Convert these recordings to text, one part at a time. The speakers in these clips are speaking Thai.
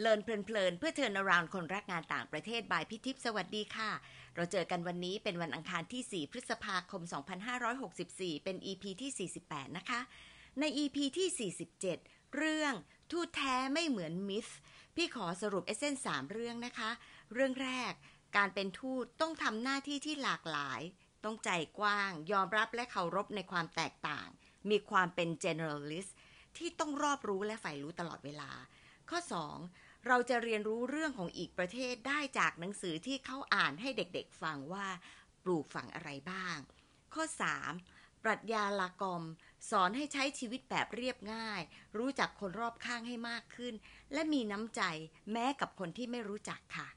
Learn เพลินเพื่อ turn around คนรักงานต่างประเทศ by พี่ทิพย์สวัสดีค่ะ เราเจอกันวันนี้เป็นวันอังคารที่ 4 พฤษภาคม 2564 เป็น EP ที่ 48 นะคะ ใน EP ที่ 47 เรื่องทูตแท้ไม่เหมือน myth พี่ขอสรุป essence สามเรื่องนะคะ เรื่องแรกการเป็นทูตต้องทำหน้าที่ที่หลากหลาย ต้องใจกว้าง ยอมรับและเคารพในความแตกต่าง มีความเป็น generalist ที่ต้องรอบรู้และใฝ่รู้ตลอดเวลา ข้อ 2. เราจะเรียนรู้เรื่องของอีกประเทศได้จากหนังสือที่เขาอ่านให้เด็กๆฟังว่าปลูกฝังอะไรบ้าง ข้อ 3. ปรัชญาลากอม สอนให้ใช้ชีวิตแบบเรียบง่าย รู้จักคนรอบข้างให้มากขึ้น และมีน้ำใจแม้กับคนที่ไม่รู้จักค่ะ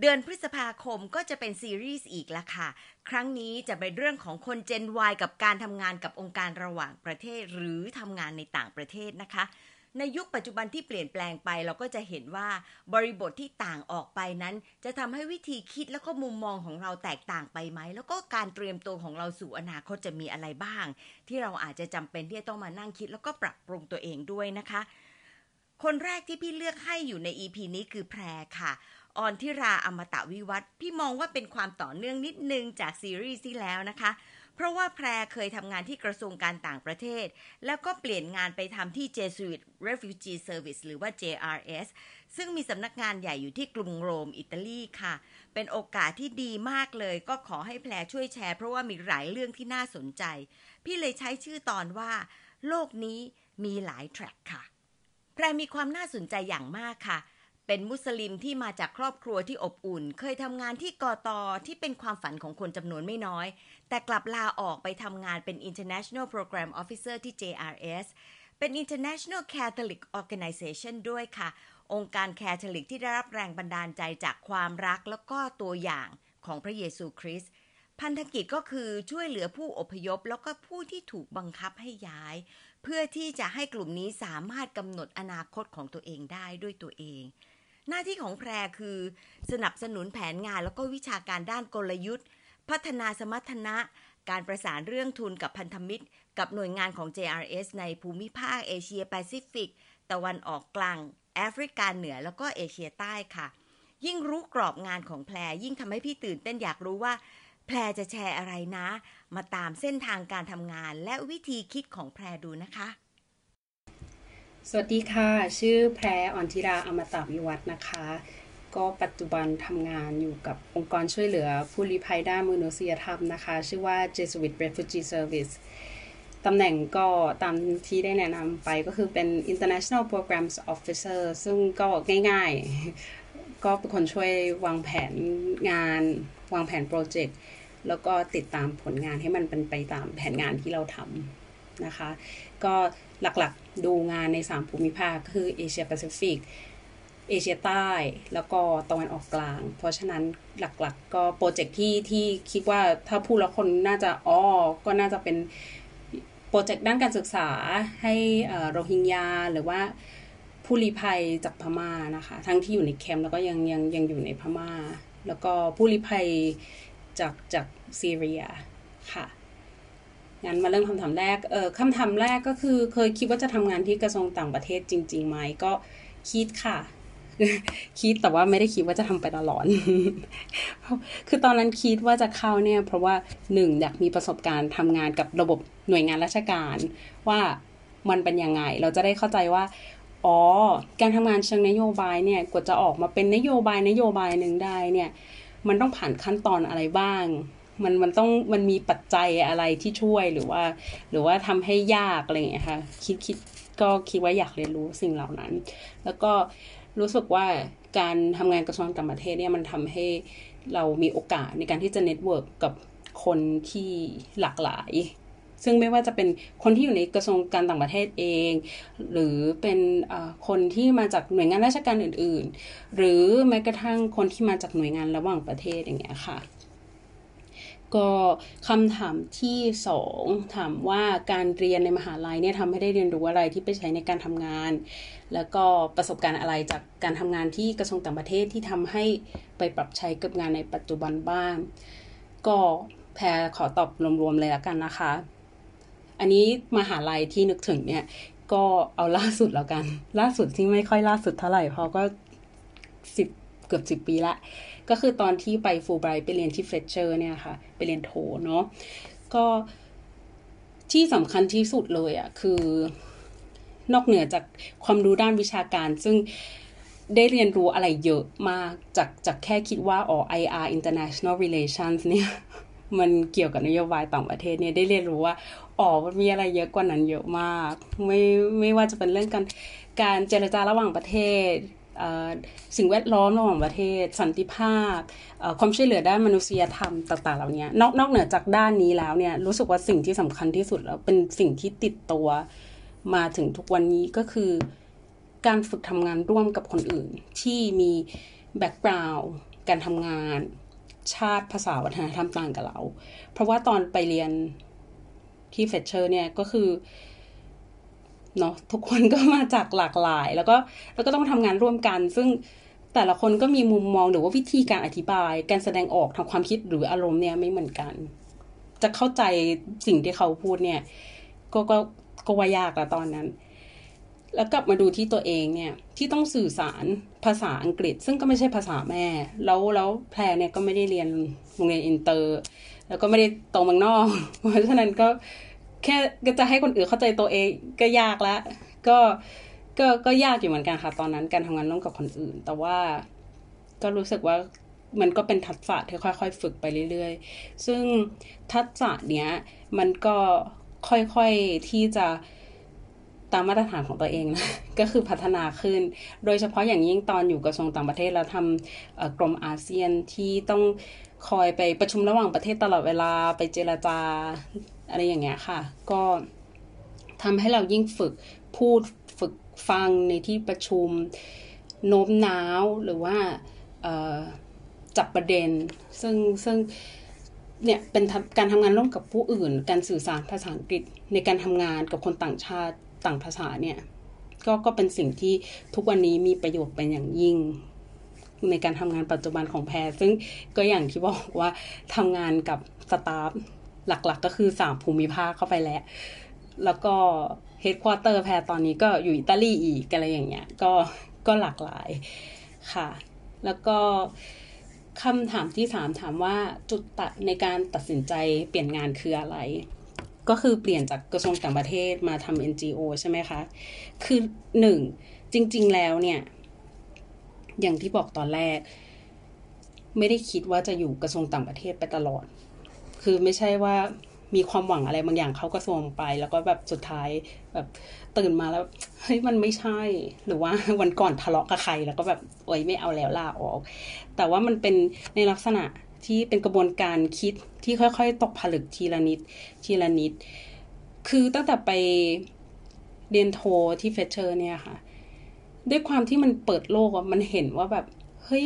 เดือนพฤษภาคมก็จะเป็นซีรีส์อีกละค่ะ ครั้งนี้จะเป็นเรื่องของคน Gen Y กับการทำงานกับองค์การระหว่างประเทศ หรือทำงานในต่างประเทศนะคะ ในยุคปัจจุบันที่เปลี่ยนแปลงไปเราก็จะเห็นว่าบริบทที่ต่างออกไปนั้น จะทำให้วิธีคิดแล้วก็มุมมองของเราแตกต่างไปไหม แล้วก็การเตรียมตัวของเราสู่อนาคตจะมีอะไรบ้าง ที่เราอาจจะจำเป็นที่จะต้องมานั่งคิด แล้วก็ปรับปรุงตัวเองด้วยนะคะ คนแรกที่พี่เลือกให้อยู่ใน EP นี้คือแพรค่ะออนทิราอมตะวิวัฒน์พี่มองว่าเป็นความต่อเนื่องนิดนึงจากซีรีส์ที่แล้วนะคะ เพราะว่าแพรเคยทำงานที่กระทรวงการต่างประเทศ แล้วก็เปลี่ยนงานไปทำที่ Jesuit Refugee Service หรือว่า JRS ซึ่งมีสำนักงานใหญ่อยู่ที่กรุงโรมอิตาลีค่ะ เป็นโอกาสที่ดีมากเลย ก็ขอให้แพรช่วยแชร์เพราะว่ามีหลายเรื่องที่น่าสนใจ พี่เลยใช้ชื่อตอนว่า โลกนี้มีหลายแทร็กค่ะ แพรมีความน่าสนใจอย่างมากค่ะ เป็นมุสลิมที่มาจากครอบครัวที่อบอุ่น เคยทำงานที่กอตอที่เป็นความฝันของคนจำนวนไม่น้อย แต่กลับลาออกไปทำงานเป็น International Program Officer ที่ JRS เป็น International Catholic Organization ด้วยค่ะ องค์การแคทอลิกที่ได้รับแรงบันดาลใจจากความรักแล้วก็ตัวอย่างของพระเยซูคริสต์พันธกิจก็คือช่วยเหลือผู้อพยพ แล้วก็ผู้ที่ถูกบังคับให้ย้าย เพื่อที่จะให้กลุ่มนี้สามารถกำหนดอนาคตของตัวเองได้ด้วยตัวเอง หน้าที่ของแพรคือ สนับสนุนแผนงานแล้วก็วิชาการด้านกลยุทธ์ พัฒนาสมรรถนะ การประสานเรื่องทุนกับพันธมิตร กับหน่วยงานของ JRS ในภูมิภาคเอเชียแปซิฟิก ตะวันออกกลาง แอฟริกาเหนือแล้วก็เอเชียใต้ค่ะ ยิ่งรู้กรอบงานของแพรยิ่งทำให้พี่ตื่นเต้นอยากรู้ว่าแพรจะแชร์อะไรนะ มาตามเส้นทางการทำงานและวิธีคิดของแพรดูนะคะ สวัสดีค่ะ ชื่อแพรออนทิราอมตะวิวัฒน์นะคะ ก็ปัจจุบันทำงานอยู่กับองค์กรช่วยเหลือผู้ลี้ภัยด้านมนุษยธรรมนะคะ ชื่อว่า Jesuit Refugee Service ตำแหน่งก็ตามที่ได้แนะนำไปก็คือเป็น International Programs Officer ซึ่งก็ง่ายๆ ก็เป็นคนช่วยวางแผนงาน วางแผนโปรเจกต์ แล้วก็ติดตามผลงานให้มันเป็นไปตามแผนงานที่เราทำนะคะ ก็ หลักๆ ดูงานใน 3 ภูมิภาคคือเอเชียแปซิฟิกเอเชียใต้แล้วก็ตะวันออกกลาง เพราะฉะนั้นหลักๆก็โปรเจกต์ที่ที่คิดว่าถ้าพูดแล้วคนน่าจะอ๋อก็น่าจะเป็นโปรเจกต์ด้านการศึกษาให้โรฮิงญาหรือว่าผู้ลี้ภัยจากพม่านะคะ ทั้งที่อยู่ในแคมป์แล้วก็ยังยังยังอยู่ในพม่า แล้วก็ผู้ลี้ภัยจากจากซีเรียค่ะ งั้นมาเริ่มคำถามแรก เออคำถามแรกก็คือเคยคิดว่าจะทำงานที่กระทรวงต่างประเทศจริงๆไหมก็คิดค่ะ คิดแต่ว่าไม่ได้คิดว่าจะทำไปตลอด คือตอนนั้นคิดว่าจะเข้าเนี่ย เพราะว่าหนึ่งอยากมีประสบการณ์ทำงานกับระบบหน่วยงานราชการ ว่ามันเป็นยังไง เราจะได้เข้าใจว่า อ๋อ การทำงานเชิงนโยบายเนี่ยกว่าจะออกมาเป็นนโยบายนโยบายหนึ่งได้เนี่ย มันต้องผ่านขั้นตอนอะไรบ้าง มันมันต้องมันมีปัจจัยอะไรที่ช่วยหรือว่า หรือว่าทำให้ยากอะไรอย่างเงี้ยค่ะคิดคิดก็คิดว่าอยากเรียนรู้สิ่งเหล่านั้น แล้วก็รู้สึกว่าการทำงานกระทรวงต่างประเทศเนี่ยมันทำให้เรามีโอกาสในการที่จะ network กับคนที่หลากหลาย ซึ่งไม่ว่าจะเป็นคนที่อยู่ในกระทรวงการต่างประเทศเอง หรือเป็นคนที่มาจากหน่วยงานราชการอื่น ๆ หรือแม้กระทั่งคนที่มาจากหน่วยงานระหว่างประเทศอย่างเงี้ยค่ะ ก็คำถามที่สองถามว่าการเรียนในมหาลัยเนี่ยทำให้ได้เรียนรู้อะไรที่ไปใช้ในการทำงาน แล้วก็ประสบการณ์อะไรจากการทำงานที่กระทรวงต่างประเทศที่ทำให้ไปปรับใช้กับงานในปัจจุบันบ้าง ก็แพรขอตอบรวมๆเลยละกันนะคะ อันนี้มหาลัยที่นึกถึงเนี่ย ก็เอาล่าสุดแล้วกัน ล่าสุดที่ไม่ค่อยล่าสุดเท่าไหร่เพราะก็สิบ เกือบสิบปีละ ก็คือตอนที่ไปฟูไบรท์ไปเรียนที่เฟรเชอร์เนี่ยค่ะ ไปเรียนโทเนาะก็ที่สำคัญที่สุดเลยอะ่ะ คือนอกเหนือจากความรู้ด้านวิชาการ ซึ่งได้เรียนรู้อะไรเยอะมากจากจากแค่คิดว่าอ๋อ IR International Relations เนี่ย มันเกี่ยวกับนโยบายต่างประเทศเนี่ยได้เรียนรู้ว่าอ๋อมันมีอะไรเยอะกว่านั้นเยอะมาก ไม่ไม่ว่าจะเป็นเรื่องการการเจรจาระหว่างประเทศ สิ่งแวดล้อมระหว่างประเทศ สันติภาพ ความช่วยเหลือด้านมนุษยธรรมต่างๆเหล่านี้นอกนอกเหนือจากด้านนี้แล้วเนี่ยรู้สึกว่าสิ่งที่สำคัญที่สุดแล้วเป็นสิ่งที่ติดตัวมาถึงทุกวันนี้ก็คือ การฝึกทำงานร่วมกับคนอื่น ที่มีแบ็กกราวด์การทำงาน ชาติภาษาวัฒนธรรมต่างกับเรา เพราะว่าตอนไปเรียนที่เฟเชอร์เนี่ยก็คือ เนาะทุกคนก็มาจากหลากหลาย แล้วก็แล้วก็ต้องทำงานร่วมกัน ซึ่งแต่ละคนก็มีมุมมองหรือว่าวิธีการอธิบาย การแสดงออกทางความคิดหรืออารมณ์เนี่ยไม่เหมือนกัน จะเข้าใจสิ่งที่เขาพูดเนี่ย ก็ก็ก็ว่ายากล้วตอนนั้น แล้วกลับมาดูที่ตัวเองเนี่ย ที่ต้องสื่อสารภาษาอังกฤษ ซึ่งก็ไม่ใช่ภาษาแม่ แล้วแล้วแพรเนี่ยก็ไม่ได้เรียนโรงเรียนอินเตอร์ แล้วก็ไม่ได้โตเมืองนอก เพราะฉะนั้นก็ แค่ก็จะให้คนอื่นเข้าใจตัวเองก็ยากแล้วก็ก็ก็ยากอยู่เหมือนกันค่ะ ตอนนั้นการทำงานร่วมกับคนอื่น แต่ว่าก็รู้สึกว่ามันก็เป็นทักษะที่ค่อยๆ ฝึกไปเรื่อยๆ ซึ่งทักษะเนี้ย มันก็ค่อยๆที่จะตามมาตรฐานของตัวเองนะ ก็คือพัฒนาขึ้น โดยเฉพาะอย่างยิ่งตอนอยู่กระทรวงต่างประเทศแล้วทำกรมอาเซียนที่ต้องคอยไปประชุมระหว่างประเทศตลอดเวลาไปเจรจา อะไรอย่างเงี้ยค่ะ ก็ทำให้เรายิ่งฝึกพูดฝึกฟังในที่ประชุมโน้มน้าวหรือว่าจับประเด็น ซึ่งซึ่งเนี่ยเป็นการทำงานร่วมกับผู้อื่น การสื่อสารภาษาอังกฤษในการทำงานกับคนต่างชาติต่างภาษาเนี่ยก็ก็เป็นสิ่งที่ทุกวันนี้มีประโยชน์เป็นอย่างยิ่ง ในการทำงานปัจจุบันของแพรซึ่งก็อย่างที่บอกว่าทำงานกับสตาฟ หลักๆกก็คือสามภูมิภาคเข้าไปแล้ว แล้วก็เฮดควอเตอร์แพรตอนนี้ก็อยู่อิตาลีอีกอะไรอย่างเงี้ยก็ก็หลากหลายค่ะ แล้วก็คำถามที่สามถามว่าจุดตัดในการตัดสินใจเปลี่ยนงานคืออะไร ก็คือเปลี่ยนจากกระทรวงต่างประเทศมาทำ NGO ใช่ไหมคะ คือหนึ่งจริง ๆ แล้วเนี่ย อย่างที่บอกตอนแรก ไม่ได้คิดว่าจะอยู่กระทรวงต่างประเทศไปตลอด คือไม่ใช่ว่ามีความหวังอะไรบางอย่างเขาก็ส่งไป แล้วก็แบบสุดท้ายแบบตื่นมาแล้วเฮ้ยมันไม่ใช่ หรือว่าวันก่อนทะเลาะกับใครแล้วก็แบบโอ๊ยไม่เอาแล้วลาออก แต่ว่ามันเป็นในลักษณะที่เป็นกระบวนการคิดที่ค่อยๆ ตกผลึกทีละนิดทีละนิด คือตั้งแต่ไปเรียนโทที่เฟเชอร์เนี่ยค่ะ ด้วยความที่มันเปิดโลกอะมันเห็นว่าแบบ เฮ้ย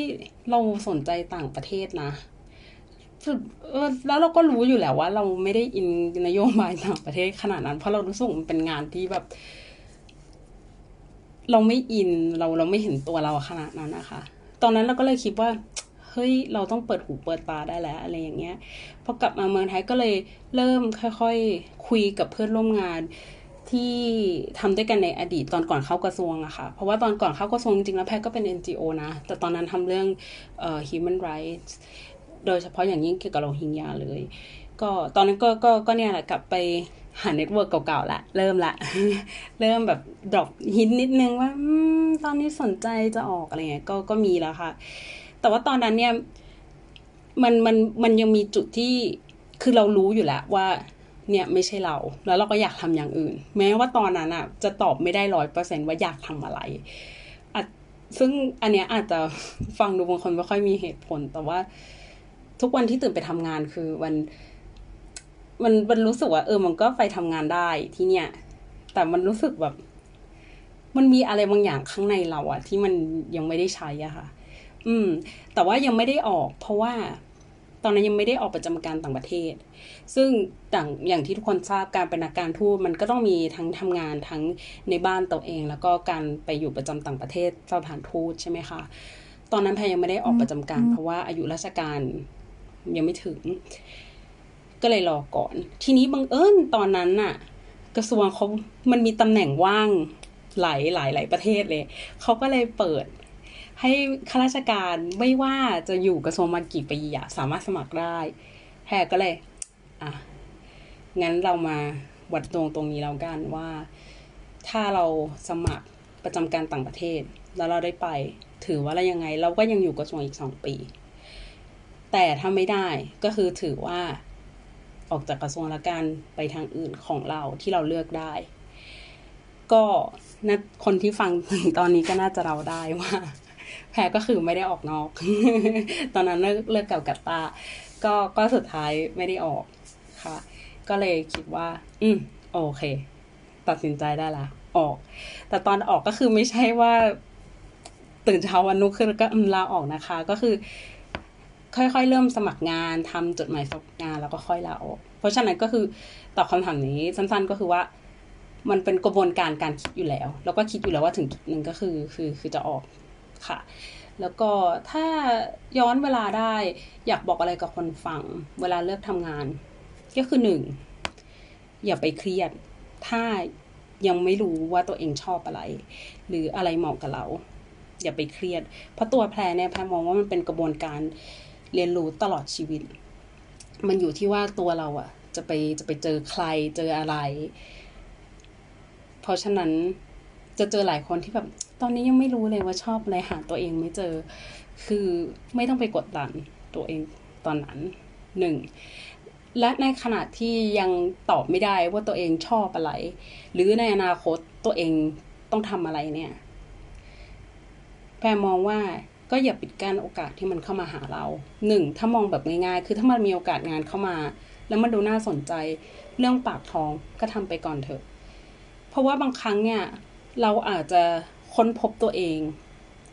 เราสนใจต่างประเทศนะ แล้วเราก็รู้อยู่แล้วว่า เราไม่ได้อินนโยบายต่างประเทศขนาดนั้น เพราะเรารู้สึกมันเป็นงานที่แบบ เราไม่อินเราเราไม่เห็นตัวเราขนาดนั้นนะคะ ตอนนั้นเราก็เลยคิดว่าเฮ้ยเราต้องเปิดหูเปิดตาได้แล้วอะไรอย่างเงี้ยพอกลับมาเมืองไทยก็เลยเริ่มค่อยๆ คุยกับเพื่อนร่วมงานที่ทำด้วยกันในอดีตตอนก่อนเข้ากระทรวงอะค่ะ เพราะว่าตอนก่อนเข้ากระทรวงจริงๆแล้วแพทย์ก็เป็น NGO นะ แต่ตอนนั้นทำเรื่องเอ่อ human rights โดยเฉพาะอย่างยิ่งเกี่ยวกับโรฮิงญาเลย ก็ตอนนั้นก็ก็ก็เนี่ยแหละกลับไปหา network เก่าๆละ เริ่มละ เริ่มแบบ drop hint นิดนึงว่าตอนนี้สนใจจะออกอะไรเงี้ยก็ก็มีแล้วค่ะ แต่ว่าตอนนั้นเนี่ย มันมันมันยังมีจุดที่คือเรารู้อยู่แล้วว่า เนี่ยไม่ใช่เรา แล้วเราก็อยากทำอย่างอื่น แม้ว่าตอนนั้นอะ จะตอบไม่ได้ร้อยเปอร์เซ็นต์ว่าอยากทำอะไรซึ่งอันเนี้ยอาจจะฟังดูบางคนไม่ค่อยมีเหตุผลแต่ว่า ทุกวันที่ตื่นไปทำงานคือวันมันมันรู้สึกว่า เออ มันก็ไปทำงานได้ที่เนี่ย แต่มันรู้สึกแบบ มันมีอะไรบางอย่างข้างในเราอะที่มันยังไม่ได้ใช้อะค่ะ อืม แต่ว่ายังไม่ได้ออก เพราะว่า ตอนนั้นยังไม่ได้ออกประจำการต่างประเทศ ซึ่งต่างอย่างที่ทุกคนทราบการเป็นนักการทูตมันก็ต้องมีทั้งทำงานทั้งในบ้านตัวเอง แล้วก็การไปอยู่ประจำต่างประเทศสถานทูตใช่ไหมคะตอนนั้นแพยยังไม่ได้ออกประจำการ เพราะว่าอายุราชการ ยังไม่ถึง ก็เลยรอก่อน ทีนี้บังเอิญตอนนั้นน่ะ กระทรวงเขามันมีตำแหน่งว่างหลายหลายหลายประเทศเลย เขาก็เลยเปิด ให้ข้าราชการไม่ว่าจะอยู่กระทรวงมากี่ปีอะสามารถสมัครได้แพรก็เลย อะ งั้นเรามาวัดดวงตรงนี้แล้วกันว่า ถ้าเราสมัครประจำการต่างประเทศ แล้วเราได้ไป ถือว่าเรายังไง เราก็ยังอยู่กระทรวงอีกสองปี แต่ถ้าไม่ได้ก็คือถือว่าออกจากกระทรวงละกันไปทางอื่นของเราที่เราเลือกได้ ก็นะคนที่ฟังถึงตอนนี้ก็น่าจะเราได้ว่า แพ้ก็คือไม่ได้ออกนอก ตอนนั้นเลิกเลิกกับกัตตาก็ก็สุดท้ายไม่ได้ออกค่ะ ก็เลยคิดว่า อืมโอเค ตัดสินใจได้ละออก แต่ตอนออกก็คือไม่ใช่ว่า ตื่นเช้าวันนุ่งขึ้นแล้วก็ลาออกนะคะ ก็คือ ค่อยๆ เริ่มสมัครงานทำจดหมายสมัครงานแล้วก็ค่อยลาออก เพราะฉะนั้นก็คือตอบคำถามนี้สั้นๆก็คือว่า มันเป็นกระบวนการการคิดอยู่แล้ว แล้วก็คิดอยู่แล้วว่าถึงจุดหนึ่งก็คือคือคือจะออกค่ะ แล้วก็ถ้าย้อนเวลาได้อยากบอกอะไรกับคนฟัง เวลาเลือกทำงาน ก็คือหนึ่งอย่าไปเครียด ถ้ายังไม่รู้ว่าตัวเองชอบอะไร หรืออะไรเหมาะกับเรา อย่าไปเครียด เพราะตัวแพรเนี่ยแพรมองว่ามันเป็นกระบวนการ เรียนรู้ตลอดชีวิต มันอยู่ที่ว่าตัวเราอะจะไปจะไปเจอใครเจออะไร เพราะฉะนั้นจะเจอหลายคนที่แบบ ตอนนี้ยังไม่รู้เลยว่าชอบอะไรหาตัวเองไม่เจอ คือไม่ต้องไปกดดันตัวเองตอนนั้นหนึ่งและในขณะที่ยังตอบไม่ได้ว่าตัวเองชอบอะไร หรือในอนาคตตัวเองต้องทำอะไรเนี่ยแพรมองว่า ก็อย่าปิดกั้นโอกาสที่มันเข้ามาหาเราหนึ่งถ้ามองแบบง่ายๆ คือถ้ามันมีโอกาสงานเข้ามา แล้วมันดูน่าสนใจ เรื่องปากท้องก็ทำไปก่อนเถอะ เพราะว่าบางครั้งเนี่ยเราอาจจะค้นพบตัวเอง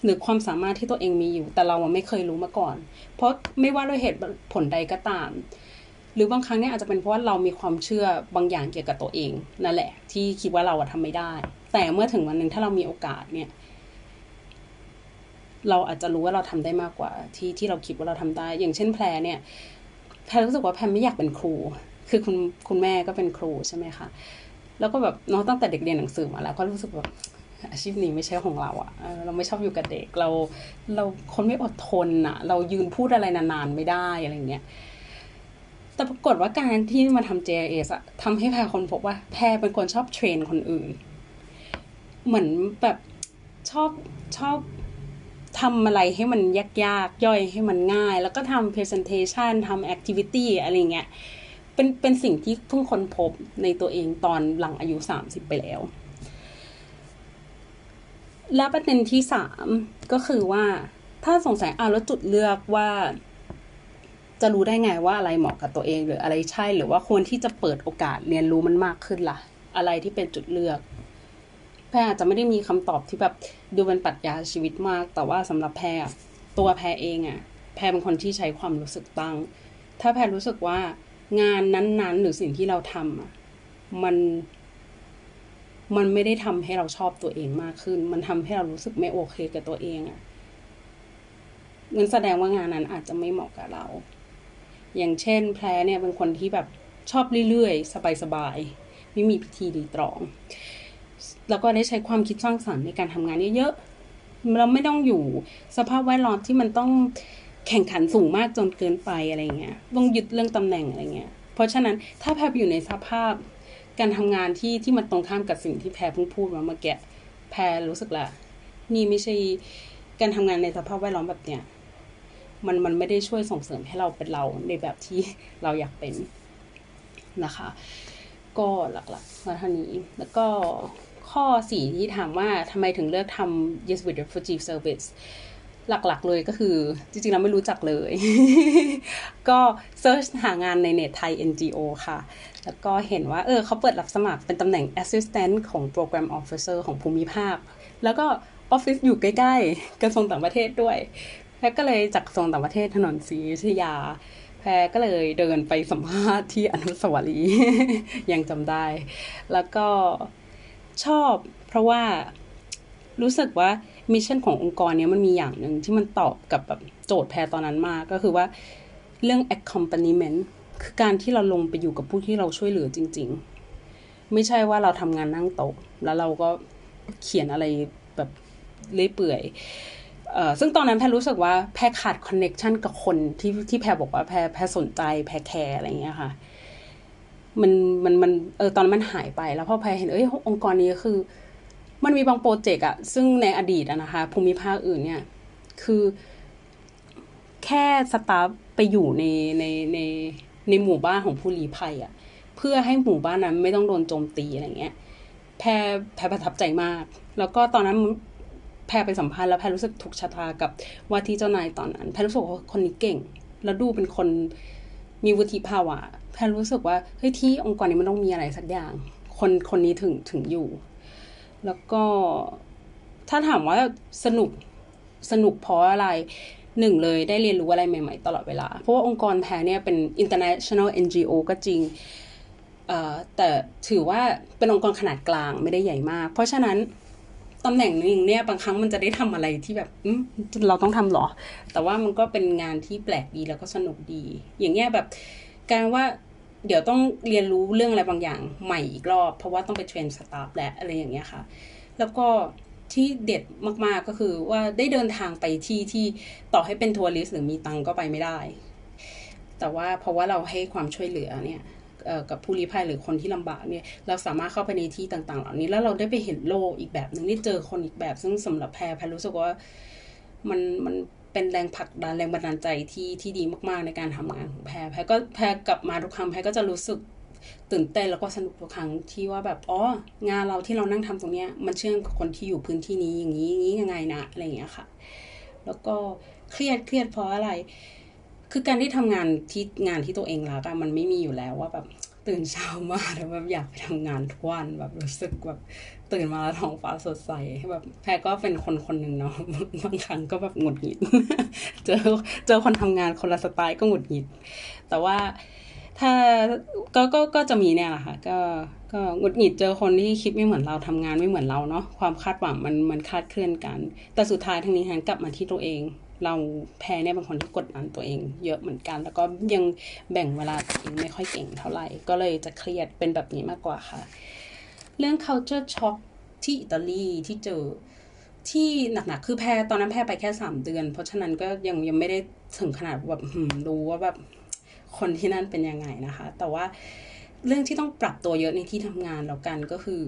หรือความสามารถที่ตัวเองมีอยู่ แต่เราไม่เคยรู้มาก่อน เพราะไม่ว่าด้วยเหตุผลใดก็ตาม หรือบางครั้งเนี่ยอาจจะเป็นเพราะว่าเรามีความเชื่อบางอย่างเกี่ยวกับตัวเองนั่นแหละ ที่คิดว่าเราทำไม่ได้ แต่เมื่อถึงวันหนึ่งถ้าเรามีโอกาสเนี่ย เราอาจจะรู้ว่าเราทำได้มากกว่า ที่ที่เราคิดว่าเราทำได้ อย่างเช่นแพรเนี่ยแพรรู้สึกว่าแพรไม่อยากเป็นครู คือคุณคุณแม่ก็เป็นครูใช่ไหมคะแล้วก็แบบน้องตั้งแต่เด็กเรียนหนังสือมาแล้วก็รู้สึกแบบอาชีพนี้ไม่ใช่ของเราอะเราไม่ชอบอยู่กับเด็กเรา เราคนไม่อดทนอะเรายืนพูดอะไรนานๆไม่ได้อะไรเงี้ยแต่ปรากฏว่าการที่มาทำ JIS อะทำให้แพรคนพบว่าแพรเป็นคนชอบเทรนคนอื่น เหมือนแบบชอบชอบ ทำอะไรให้มันยากๆ ย่อยให้มันง่าย แล้วก็ทำ presentation ทำ activity อะไรเงี้ย เป็นเป็นสิ่งที่เพิ่งค้นพบในตัวเองตอนหลังอายุ 30 ไปแล้ว และประเด็นที่สามก็คือว่าถ้าสงสัยอ่าแล้วจุดเลือกว่า จะรู้ได้ไงว่าอะไรเหมาะกับตัวเอง หรืออะไรใช่หรือว่าควรที่จะเปิดโอกาสเรียนรู้มันมากขึ้นละ่ะ อะไรที่เป็นจุดเลือก แพรอาจจะไม่ได้มีคำตอบที่แบบดูเป็นปรัชญาชีวิตมาก แต่ว่าสำหรับแพรตัวแพรเองอะ่ะ แพรเป็นคนที่ใช้ความรู้สึกตั้ง ถ้าแพรรู้สึกว่างานนั้นๆ หรือสิ่งที่เราทำอะมัน มันไม่ได้ทำให้เราชอบตัวเองมากขึ้น มันทำให้เรารู้สึกไม่โอเคกับตัวเองอะ่ะงั้นแสดงว่างานนั้นอาจจะไม่เหมาะกับเรา อย่างเช่น แพรเนี่ยเป็นคนที่แบบชอบเรื่อยๆ สบายๆ ไม่มีพิธีรีตรอง แล้วก็ได้ใช้ความคิดสร้างสรรค์ในการทำงานเยอะๆเราไม่ต้องอยู่สภาพแวดล้อมที่มันต้องแข่งขันสูงมากจนเกินไปอะไรเงี้ยต้องยึดเรื่องตำแหน่งอะไรเงี้ย เพราะฉะนั้นถ้าแพรอยู่ในสภาพการทำงานที่ที่มันตรงข้ามกับสิ่งที่แพรเพิ่งพูดมาเมื่อกี้แพรรู้สึกละนี่ไม่ใช่การทำงานในสภาพแวดล้อมแบบเนี้ยมันมันไม่ได้ช่วยส่งเสริมให้เราเป็นเราในแบบที่เราอยากเป็นนะคะ ก็หลักๆมาเท่านี้แล้วก็ ข้อสี่ที่ถามว่าทำไมถึงเลือกทำ Yes with Refugee Service หลักๆเลยก็คือ จริงๆ เราไม่รู้จักเลย ก็เซิร์ชหางานในเน็ตไทย NGO ค่ะ แล้วก็เห็นว่า เออเขาเปิดรับสมัครเป็นตำแหน่ง Assistant ของ Program Officer ของภูมิภาค แล้วก็ออฟฟิศอยู่ใกล้ๆกระทรวงต่างประเทศด้วยแพรก็เลยจากกระทรวงต่างประเทศถนนศรีอยุธยา แพรก็เลยเดินไปสัมภาษณ์ที่อนุสาวรีย์ยังจำได้ แล้วก็ ชอบ เพราะว่ารู้สึกว่า mission ขององค์กรเนี้ยมันมีอย่างหนึ่งที่มันตอบกับแบบโจทย์แพรตอนนั้นมากก็คือว่าเรื่อง accompaniment คือการที่เราลงไปอยู่กับผู้ที่เราช่วยเหลือจริง ๆ ไม่ใช่ว่าเราทำงานนั่งโต๊ะ แล้วเราก็เขียนอะไรแบบเลื่อยเปื่อยเอ่อซึ่งตอนนั้นแพรรู้สึกว่าแพรขาด connection กับคนที่ที่แพรบอกว่าแพรแพรสนใจแพรแคร์อะไรเงี้ยค่ะ มันมันมันเออตอนมันหายไปแล้วพอแพรเห็นเอ้ยองค์กรนี้คือ มันมีบางโปรเจกต์อะซึ่งในอดีตอะนะคะ ภูมิภาคอื่นเนี่ย คือแค่ staff ไปอยู่ในในในในหมู่บ้านของผู้ลี้ภัยอะเพื่อให้หมู่บ้านนั้นไม่ต้องโดนโจมตีอะไรเงี้ยแพรแพรประทับใจมาก แล้วก็ตอนนั้นแพรไปสัมภาษณ์แล้วแพรรู้สึกถูกชะตากับว่าที่เจ้านายตอนนั้น แพรรู้สึกว่าคนนี้เก่ง แล้วดูเป็นคนมีวุฒิภาวะ แพรรู้สึกว่าเฮ้ยที่องค์กรนี้มันต้องมีอะไรสักอย่าง คนคนนี้ถึงถึงอยู่ แล้วก็ถ้าถามว่าสนุกสนุกเพราะอะไรหนึ่งเลยได้เรียนรู้อะไรใหม่ ๆ ตลอดเวลา เพราะว่าองค์กรแพรเนี่ยเป็น international NGO ก็จริงแต่ถือว่าเป็นองค์กรขนาดกลางไม่ได้ใหญ่มาก เพราะฉะนั้นตำแหน่งหนึ่งเนี่ยบางครั้งมันจะได้ทำอะไรที่แบบเราต้องทำหรอ แต่ว่ามันก็เป็นงานที่แปลกดีแล้วก็สนุกดี อย่างเงี้ยแบบ การว่าเดี๋ยวต้องเรียนรู้เรื่องอะไรบางอย่างใหม่อีกรอบ เพราะว่าต้องไปเทรนสตาฟและอะไรอย่างเงี้ยค่ะ แล้วก็ที่เด็ดมากๆก็คือว่าได้เดินทางไปที่ที่ต่อให้เป็นทัวริสหรือมีตังก็ไปไม่ได้ แต่ว่าเพราะว่าเราให้ความช่วยเหลือเนี่ยกับผู้ลี้ภัยหรือคนที่ลำบากเนี่ยเราสามารถเข้าไปในที่ต่าง ๆ เหล่านี้แล้วเราได้ไปเห็นโลกอีกแบบหนึ่งได้เจอคนอีกแบบ ซึ่งสำหรับแพรแพรรู้สึกว่ามันมัน เป็นแรงผลักดันแรงบันดาลใจที่ที่ดีมากๆในการทำงานของแพรแพรก็แพรกลับมาทุกครั้งแพรก็จะรู้สึกตื่นเต้นแล้วก็สนุกทุกครั้งที่ว่าแบบอ๋องานเราที่เรานั่งทำตรงเนี้ยมันเชื่อมกับคนที่อยู่พื้นที่นี้อย่างนี้อย่างนี้ยังไงนะอะไรอย่างเงี้ยค่ะ แล้วก็เครียดเครียดเพราะอะไร คือการที่ทำงานที่งานที่ตัวเองรักอะมันไม่มีอยู่แล้วว่าแบบ ตื่นเช้ามาแล้วแบบอยากไปทำงานทุกวันแบบรู้สึกแบบตื่นมาแล้วท้องฟ้าสดใสแบบแพรก็เป็นคนคนหนึ่งเนาะบางครั้งก็แบบหงุดหงิด เจอเจอคนทำงานคนละสไตล์ก็หงุดหงิด แต่ว่าถ้าก็ก็ก็จะมีเนี่ยแหละค่ะ ก็ก็หงุดหงิดเจอคนที่คิดไม่เหมือนเราทำงานไม่เหมือนเราเนาะความคาดหวังมันมันคาดเคลื่อนกัน แต่สุดท้ายทั้งนี้ทั้งกลับมาที่ตัวเอง เราแพ้เนี่ยเป็นคนที่กดดันตัวเอง เยอะเหมือนกัน แล้วก็ยังแบ่งเวลาตัวเองไม่ค่อยเก่งเท่าไหร่ ก็เลยจะเครียดเป็นแบบนี้มากกว่าค่ะ เรื่อง culture shock ที่อิตาลีที่เจอที่หนักๆคือแพ้ตอนนั้นแพ้ไปแค่สามเดือน เพราะฉะนั้นก็ยังยังไม่ได้ถึงขนาดแบบรู้ว่าแบบคนที่นั่นเป็นยังไงนะคะ แต่ว่าเรื่องที่ต้องปรับตัวเยอะในที่ทำงานแล้วกันก็คือ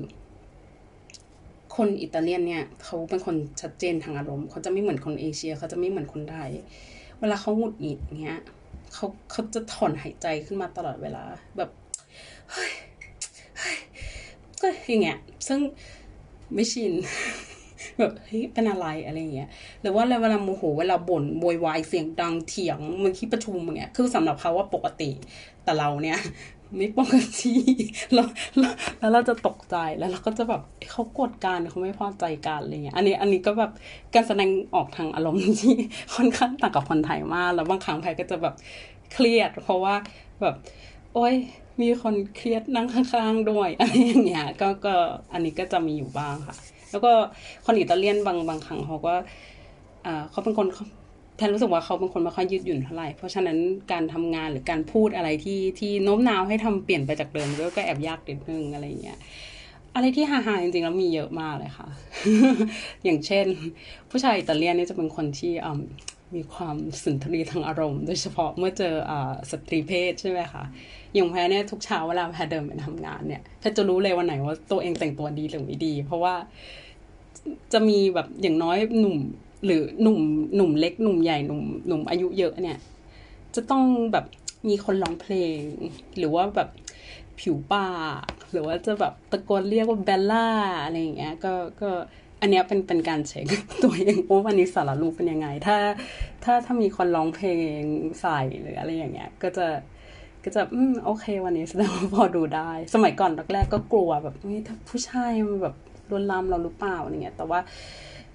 คนอิตาเลียนเนี่ยเขาเป็นคนชัดเจนทางอารมณ์เขาจะไม่เหมือนคนเอเชียเขาจะไม่เหมือนคนไทย เวลาเขาหงุดหงิดเงี้ยเขาเขาจะถอนหายใจขึ้นมาตลอดเวลาแบบเฮ้ยก็อย่างเงี้ยซึ่งไม่ชินแบบเฮ้ยเป็นอะไรอะไรเงี้ยหรือว่าเวลาโมโหเวลาบ่นโวยวายเสียงดังเถียงมือที่ประชุมอย่างเงี้ยคือสำหรับเขาว่าปกติแต่เราเนี่ย ไม่ปกติแล้วแล้วเราจะตกใจแล้วเราก็จะแบบเขากดการเขาไม่พอใจกันอะไรเงี้ยอันนี้อันนี้ก็แบบการแสดงออกทางอารมณ์ที่ค่อนข้างต่างกับคนไทยมาก แล้วบางครั้งแพก็จะแบบเครียด เพราะว่าแบบโอ้ยมีคนเครียดนั่งข้างๆด้วยอะไรอย่างเงี้ยก็ก็อันนี้ก็จะมีอยู่บ้างค่ะ แล้วก็คนอิตาเลียนบางบางครั้งเขาก็อ่าเขาเป็นคน แทนรู้สึกว่าเขาเป็นคนไม่ค่อยยืดหยุ่นเท่าไหร่ เพราะฉะนั้นการทำงานหรือการพูดอะไรที่ที่โน้มน้าวให้ทำเปลี่ยนไปจากเดิมก็แอบยากนิดนึงอะไรเงี้ย อะไรที่ฮาๆจริงๆแล้วมีเยอะมากเลยค่ะ อย่างเช่น ผู้ชายอิตาเลียนนี่จะเป็นคนที่มีความสุนทรีทางอารมณ์ โดยเฉพาะเมื่อเจออสตรีเพศใช่ไหมคะอย่างแพรเนี่ยทุกเช้าเวลาแพรเดินไปทำงานเนี่ยแพรจะรู้เลยวันไหนว่าตัวเองแต่งตัวดีหรือไม่ดี เพราะว่าจะมีแบบอย่างน้อยหนุ่ม หรือหนุ่มหนุ่มเล็กหนุ่มใหญ่หนุ่มหนุ่มอายุเยอะเนี่ย จะต้องแบบมีคนร้องเพลง หรือว่าแบบผิวปากหรือว่าจะแบบตะโกนเรียกว่าเบลล่าอะไรอย่างเงี้ยก็ก็อันเนี้ยเป็นเป็นการเช็คตัวเองว่าวันนี้สารรูปเป็นยังไง ถ้าถ้าถ้ามีคนร้องเพลงใส่หรืออะไรอย่างเงี้ย ก็จะก็จะอืมโอเค วันนี้แสดงว่าพอดูได้ สมัยก่อนแรกๆก็กลัวแบบเฮ้ยถ้าผู้ชายมันแบบลวนลามเราหรือเปล่าอะไรเงี้ย แต่ว่า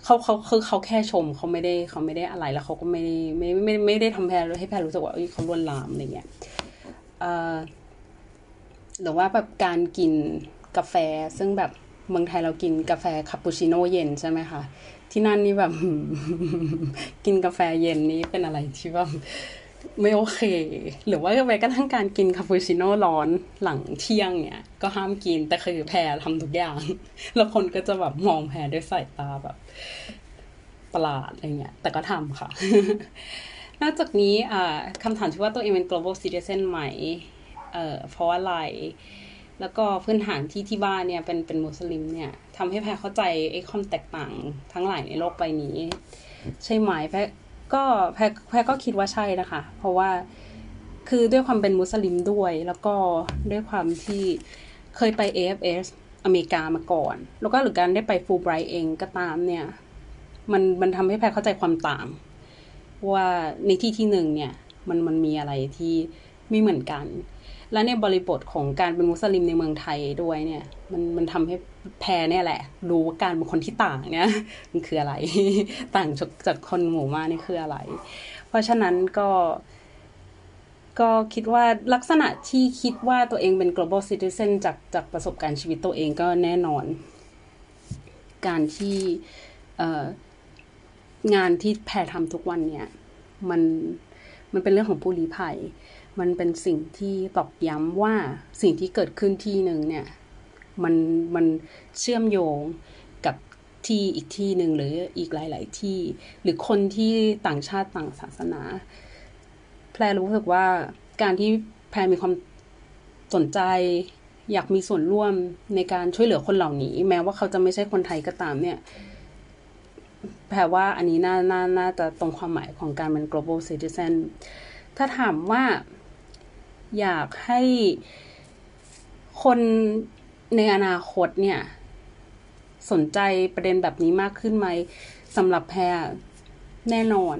เขาเขาคือเขาแค่ชมเขาไม่ได้เขาไม่ได้อะไรแล้วเขาก็ไม่ได้ไม่ไม่ไม่ได้ทำแพรให้แพรรู้สึกว่าเขาลวนลามอะไรเงี้ยหรือว่าแบบการกินกาแฟซึ่งแบบเมืองไทยเรากินกาแฟคาปูชิโน่เย็นใช่ไหมคะที่นั่นนี่แบบ กินกาแฟเย็นนี้เป็นอะไรที่ว่า ไม่โอเค หรือว่าแม้กระทั่งการกินคาปูชิโน่ร้อนหลังเที่ยงเนี่ย ก็ห้ามกินแต่คือแพรทำทุกอย่าง แล้วคนก็จะแบบมองแพรด้วยสายตาแบบ ประหลาดอะไรเงี้ย แต่ก็ทำค่ะ นอกจากนี้คำถามที่ว่าตัวเองเป็น global citizen ไหมเอ่อเพราะอะไร แล้วก็พื้นฐานที่ที่บ้านเนี่ยเป็นเป็นมุสลิมเนี่ยทำให้แพรเข้าใจไอ้ความแตกต่างทั้งหลายในโลกใบนี้ ใช่ไหมแพร ก็แพรแพก็คิดว่าใช่นะคะ เพราะว่าคือด้วยความเป็นมุสลิมด้วย แล้วก็ด้วยความที่เคยไป AFS อเมริกามาก่อน แล้วก็หรือการได้ไปฟูไบรท์เองก็ตามเนี่ย มันมันทำให้แพรเข้าใจความต่าง ว่าในที่ที่หนึ่งเนี่ย มันมันมีอะไรที่ไม่เหมือนกัน และในบริบทของการเป็นมุสลิมในเมืองไทยด้วยเนี่ย มันมันทำให้แพรเนี่ยแหละ รู้ว่าการเป็นคนที่ต่างเนี่ยมันคืออะไร ต่างจากจากคนหมู่มากนี่คืออะไร เพราะฉะนั้นก็ก็คิดว่าลักษณะที่คิดว่าตัวเองเป็น global citizen จากจากประสบการณ์ชีวิตตัวเองก็แน่นอน การที่งานที่แพรทำทุกวันเนี่ย มันมันเป็นเรื่องของผู้ลี้ภัย มันเป็นสิ่งที่ตอกย้ำว่าสิ่งที่เกิดขึ้นที่หนึ่งเนี่ยมันมันเชื่อมโยงกับที่อีกที่หนึ่งหรืออีกหลาย ๆ ที่ หรือคนที่ต่างชาติต่างศาสนา แพรรู้สึกว่าการที่แพรมีความสนใจอยากมีส่วนร่วมในการช่วยเหลือคนเหล่านี้ แม้ว่าเขาจะไม่ใช่คนไทยก็ตามเนี่ยแพรว่าอันนี้น่าน่าน่าจะตรงความหมายของการเป็น global citizen ถ้าถามว่า อยากให้คนในอนาคตเนี่ย สนใจประเด็นแบบนี้มากขึ้นไหมสำหรับแพรแน่นอน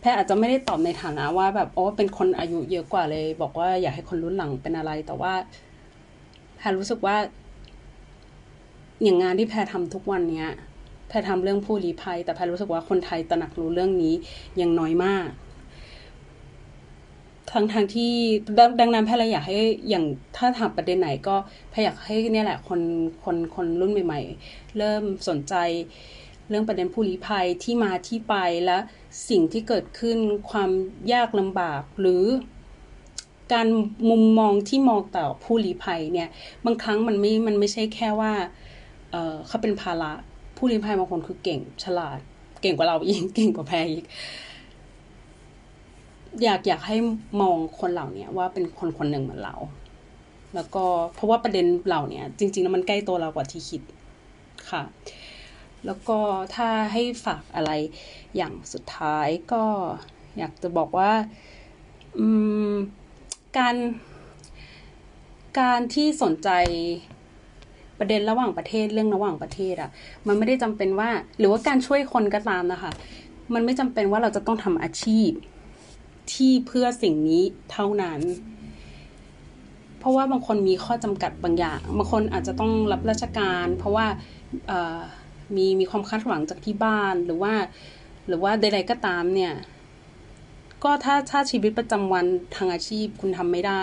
แพรอาจจะไม่ได้ตอบในฐานะว่า แบบโอ้เป็นคนอายุเยอะกว่าเลย บอกว่าอยากให้คนรุ่นหลังเป็นอะไร แต่ว่าแพรรู้สึกว่า อย่างงานที่แพรทำทุกวันเนี้ยแพรทำเรื่องผู้ลี้ภัย แต่แพรรู้สึกว่าคนไทยตระหนักรู้เรื่องนี้ยังน้อยมาก ทั้งทางที่ดังนั้นแพรเลยอยากให้อย่างถ้าถามประเด็นไหนก็แพรอยากให้เนี่ยแหละคนคนคนรุ่นใหม่ ๆ เริ่มสนใจเรื่องประเด็นผู้ลี้ภัยที่มาที่ไปและสิ่งที่เกิดขึ้นความยากลำบากหรือการมุมมองที่มองต่อผู้ลี้ภัยเนี่ยบางครั้งมันไม่ มันไม่ใช่แค่ว่าเเขาเป็นภาระผู้ลี้ภัยบางคนคือเก่งฉลาด เก่งกว่าเราอีกเก่งกว่าแพรอีก อยากอยากให้มองคนเหล่านี้ว่าเป็นคนคนหนึ่งเหมือนเรา แล้วก็เพราะว่าประเด็นเหล่านี้จริงๆแล้วมันใกล้ตัวเรากว่าที่คิดค่ะ แล้วก็ถ้าให้ฝากอะไรอย่างสุดท้ายก็อยากจะบอกว่าการการที่สนใจประเด็นระหว่างประเทศเรื่องระหว่างประเทศอะ่ะมันไม่ได้จำเป็นว่า หรือว่าการช่วยคนก็ตามนะคะ มันไม่จำเป็นว่าเราจะต้องทำอาชีพ ที่เพื่อสิ่งนี้เท่านั้น เพราะว่าบางคนมีข้อจำกัดบางอย่าง บางคนอาจจะต้องรับราชการ เพราะว่ามีมีความคาดหวังจากที่บ้านหรือว่า หรือว่าใดๆก็ตามเนี่ย ก็ถ้าถ้าชีวิตประจำวันทางอาชีพคุณทำไม่ได้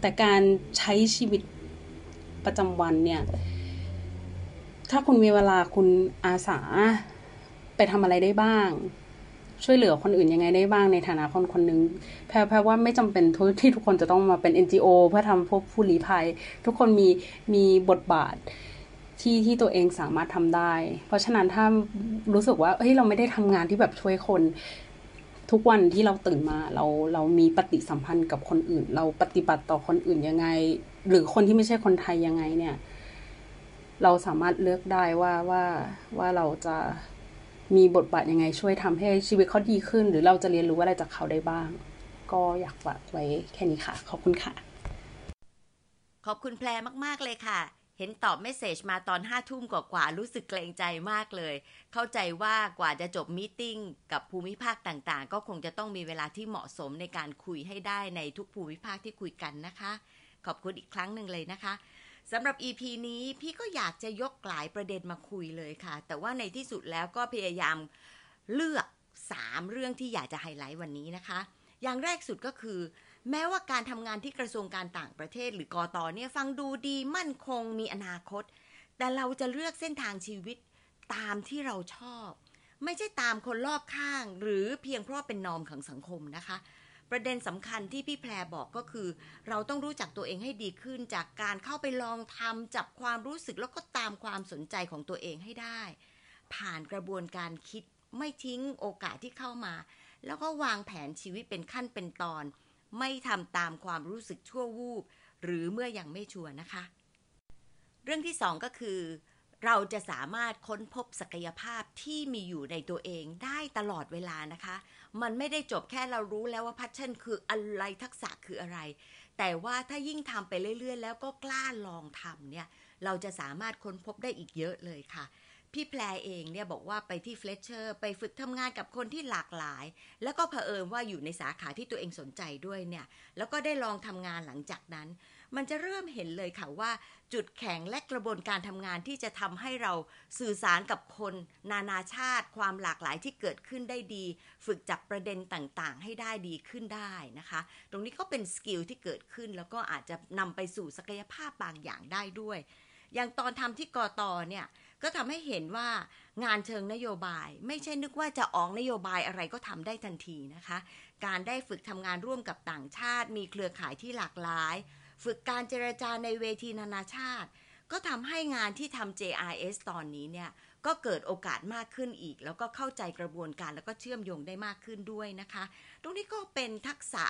แต่การใช้ชีวิตประจำวันเนี่ย ถ้าคุณมีเวลาคุณอาสาไปทำอะไรได้บ้าง ช่วยเหลือคนอื่นยังไงได้บ้างในฐานะคนคนหนึ่งแพรแพรว่าไม่จำเป็นที่ทุกคนจะต้องมาเป็น NGO เพื่อทำพวกผู้ลี้ภัย ทุกคนมีมีบทบาทที่ที่ตัวเองสามารถทำได้ เพราะฉะนั้นถ้ารู้สึกว่าเฮ้ยเราไม่ได้ทำงานที่แบบช่วยคน ทุกวันที่เราตื่นมาเราเรามีปฏิสัมพันธ์กับคนอื่น เราปฏิบัติต่อคนอื่นยังไง หรือคนที่ไม่ใช่คนไทยยังไงเนี่ย เราสามารถเลือกได้ว่าว่าว่าเราจะ มีบทบาทยังไงช่วยทำให้ชีวิตเขาดีขึ้น หรือเราจะเรียนรู้อะไรจากเขาได้บ้าง ก็อยากฝากไว้แค่นี้ค่ะ ขอบคุณค่ะ ขอบคุณแพรมากๆเลยค่ะ เห็นตอบเมสเซจมาตอนห้าทุ่มกว่าๆรู้สึกเกรงใจมากเลย เข้าใจว่ากว่าจะจบมีติ้งกับภูมิภาคต่างๆ ก็คงจะต้องมีเวลาที่เหมาะสมในการคุยให้ได้ในทุกภูมิภาคที่คุยกันนะคะ ขอบคุณอีกครั้งหนึ่งเลยนะคะ สำหรับ EP นี้พี่ก็อยากจะยกหลายประเด็นมาคุยเลยค่ะ แต่ว่าในที่สุดแล้วก็พยายามเลือก 3 เรื่องที่อยากจะไฮไลท์วันนี้นะคะ อย่างแรกสุดก็คือ แม้ว่าการทำงานที่กระทรวงการต่างประเทศ หรือกอตอเนี่ยฟังดูดีมั่นคงมีอนาคต แต่เราจะเลือกเส้นทางชีวิตตามที่เราชอบ ไม่ใช่ตามคนรอบข้าง หรือเพียงเพราะเป็นนอมของสังคมนะคะ ประเด็นสำคัญที่พี่แพรบอกก็คือ เราต้องรู้จักตัวเองให้ดีขึ้น จากการเข้าไปลองทำจับความรู้สึกแล้วก็ตามความสนใจของตัวเองให้ได้ ผ่านกระบวนการคิดไม่ทิ้งโอกาสที่เข้ามา แล้วก็วางแผนชีวิตเป็นขั้นเป็นตอน ไม่ทำตามความรู้สึกชั่ววูบหรือเมื่อยังไม่ชัวร์นะคะ เรื่องที่สองก็คือ เราจะสามารถค้นพบศักยภาพที่มีอยู่ในตัวเองได้ตลอดเวลานะคะ มันไม่ได้จบแค่เรารู้แล้วว่าพัชชั่นคืออะไรทักษะคืออะไร แต่ว่าถ้ายิ่งทำไปเรื่อย ๆ แล้วก็กล้าลองทำเนี่ย เราจะสามารถค้นพบได้อีกเยอะเลยค่ะ พี่แพรเองเนี่ยบอกว่าไปที่เฟลเชอร์ไปฝึกทำงานกับคนที่หลากหลาย แล้วก็เผอิญว่าอยู่ในสาขาที่ตัวเองสนใจด้วยเนี่ย แล้วก็ได้ลองทำงานหลังจากนั้น มันจะเริ่มเห็นเลยค่ะว่า จุดแข็งและกระบวนการทำงานที่จะทำให้เราสื่อสารกับคน นานาชาติ ความหลากหลายที่เกิดขึ้นได้ดี ฝึกจับประเด็นต่างๆ ให้ได้ดีขึ้นได้นะคะ ตรงนี้ก็เป็น skill ที่เกิดขึ้นแล้วก็อาจจะนำไปสู่ศักยภาพบางอย่างได้ด้วย อย่างตอนทำที่กอตอเนี่ยก็ทำให้เห็นว่างานเชิงนโยบาย ไม่ใช่นึกว่าจะออกนโยบายอะไรก็ทำได้ทันทีนะคะ การได้ฝึกทำงานร่วมกับต่างชาติ มีเครือข่ายที่หลากหลาย ฝึกการเจรจาในเวทีนานาชาติ ก็ทำให้งานที่ทำ JRS ตอนนี้เนี่ย ก็เกิดโอกาสมากขึ้นอีก แล้วก็เข้าใจกระบวนการแล้วก็เชื่อมโยงได้มากขึ้นด้วยนะคะ ตรงนี้ก็เป็นทักษะ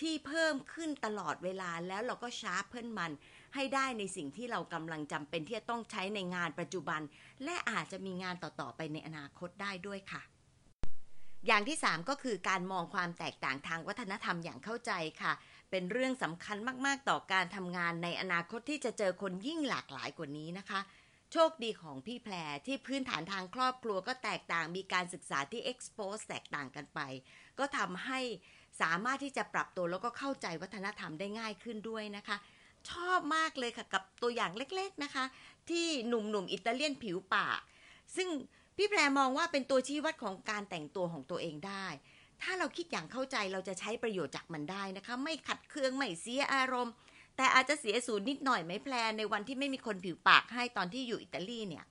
ที่เพิ่มขึ้นตลอดเวลาแล้วเราก็ชาร์ปเพิ่นมันให้ได้ในสิ่งที่เรากำลังจำเป็นที่จะต้องใช้ในงานปัจจุบัน และอาจจะมีงานต่อๆไปในอนาคตได้ด้วยค่ะอย่างที่ 3 ก็คือการมองความแตกต่างทางวัฒนธรรมอย่างเข้าใจค่ะ เป็นเรื่องสำคัญมาก ๆ ต่อการทำงานในอนาคตที่จะเจอคนยิ่งหลากหลายกว่านี้นะคะ โชคดีของพี่แพรที่พื้นฐานทางครอบครัวก็แตกต่างมีการศึกษาที่ expose แตกต่างกันไป ก็ทำให้สามารถที่จะปรับตัวแล้วก็เข้าใจวัฒนธรรมได้ง่ายขึ้นด้วยนะคะ ชอบมากเลยค่ะกับตัวอย่างเล็กๆนะคะ ที่หนุ่มๆอิตาเลียนผิวปากซึ่งพี่แพรมองว่าเป็นตัวชี้วัดของการแต่งตัวของตัวเองได้ ถ้าเราคิดอย่างเข้าใจเราจะใช้ประโยชน์จากมันได้นะคะ ไม่ขัดเคืองไม่เสียอารมณ์ แต่อาจจะเสียศูนย์นิดหน่อยไหมแพรในวันที่ไม่มีคนผิวปากให้ตอนที่อยู่อิตาลีเนี่ย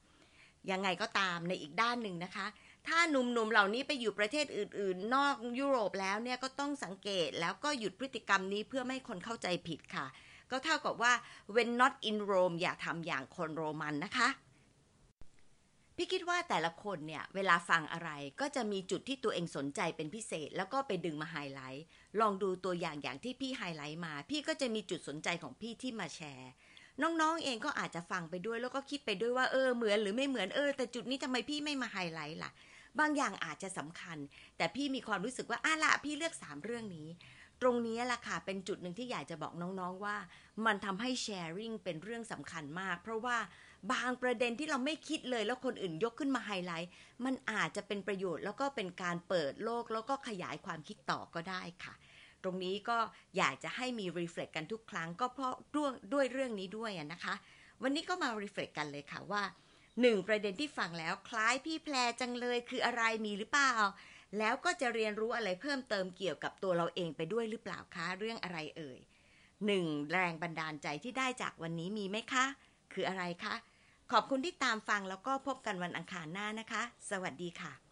ยังไงก็ตามในอีกด้านหนึ่งนะคะ ถ้าหนุ่มๆเหล่านี้ไปอยู่ประเทศอื่น ๆ นอกยุโรปแล้วเนี่ยก็ต้องสังเกตแล้วก็หยุดพฤติกรรมนี้เพื่อไม่ให้คนเข้าใจผิดค่ะ ก็เท่ากับว่า when not in Rome อย่าทำอย่างคนโรมันนะคะ พี่คิดว่าแต่ละคนเนี่ย เวลาฟังอะไรก็จะมีจุดที่ตัวเองสนใจเป็นพิเศษ แล้วก็ไปดึงมาไฮไลท์ ลองดูตัวอย่างอย่างที่พี่ไฮไลท์มา พี่ก็จะมีจุดสนใจของพี่ที่มาแชร์ น้องๆเองก็อาจจะฟังไปด้วยแล้วก็คิดไปด้วยว่าเออเหมือนหรือไม่เหมือนเออแต่จุดนี้ทำไมพี่ไม่มาไฮไลท์ล่ะ บางอย่างอาจจะสำคัญ แต่พี่มีความรู้สึกว่าอะละพี่เลือก 3 เรื่องนี้ตรงนี้ล่ะค่ะ เป็นจุดหนึ่งที่อยากจะบอกน้องๆว่า มันทำให้แชร์ริ่งเป็นเรื่องสำคัญมาก เพราะว่า บางประเด็นที่เราไม่คิดเลยแล้วคนอื่นยกขึ้นมาไฮไลท์ มันอาจจะเป็นประโยชน์แล้วก็เป็นการเปิดโลกแล้วก็ขยายความคิดต่อก็ได้ค่ะ ตรงนี้ก็อยากจะให้มีรีเฟล็กกันทุกครั้งก็เพราะด้วยด้วยเรื่องนี้ด้วยนะคะ วันนี้ก็มารีเฟล็กกันเลยค่ะว่าหนึ่งประเด็นที่ฟังแล้วคล้ายพี่แพรจังเลยคืออะไรมีหรือเปล่า แล้วก็จะเรียนรู้อะไรเพิ่มเติมเกี่ยวกับตัวเราเองไปด้วยหรือเปล่าคะเรื่องอะไรเอ่ยหนึ่งแรงบันดาลใจที่ได้จากวันนี้มีไหมคะ คืออะไรคะ ขอบคุณที่ตามฟังแล้วก็พบกันวันอังคารหน้านะคะ สวัสดีค่ะ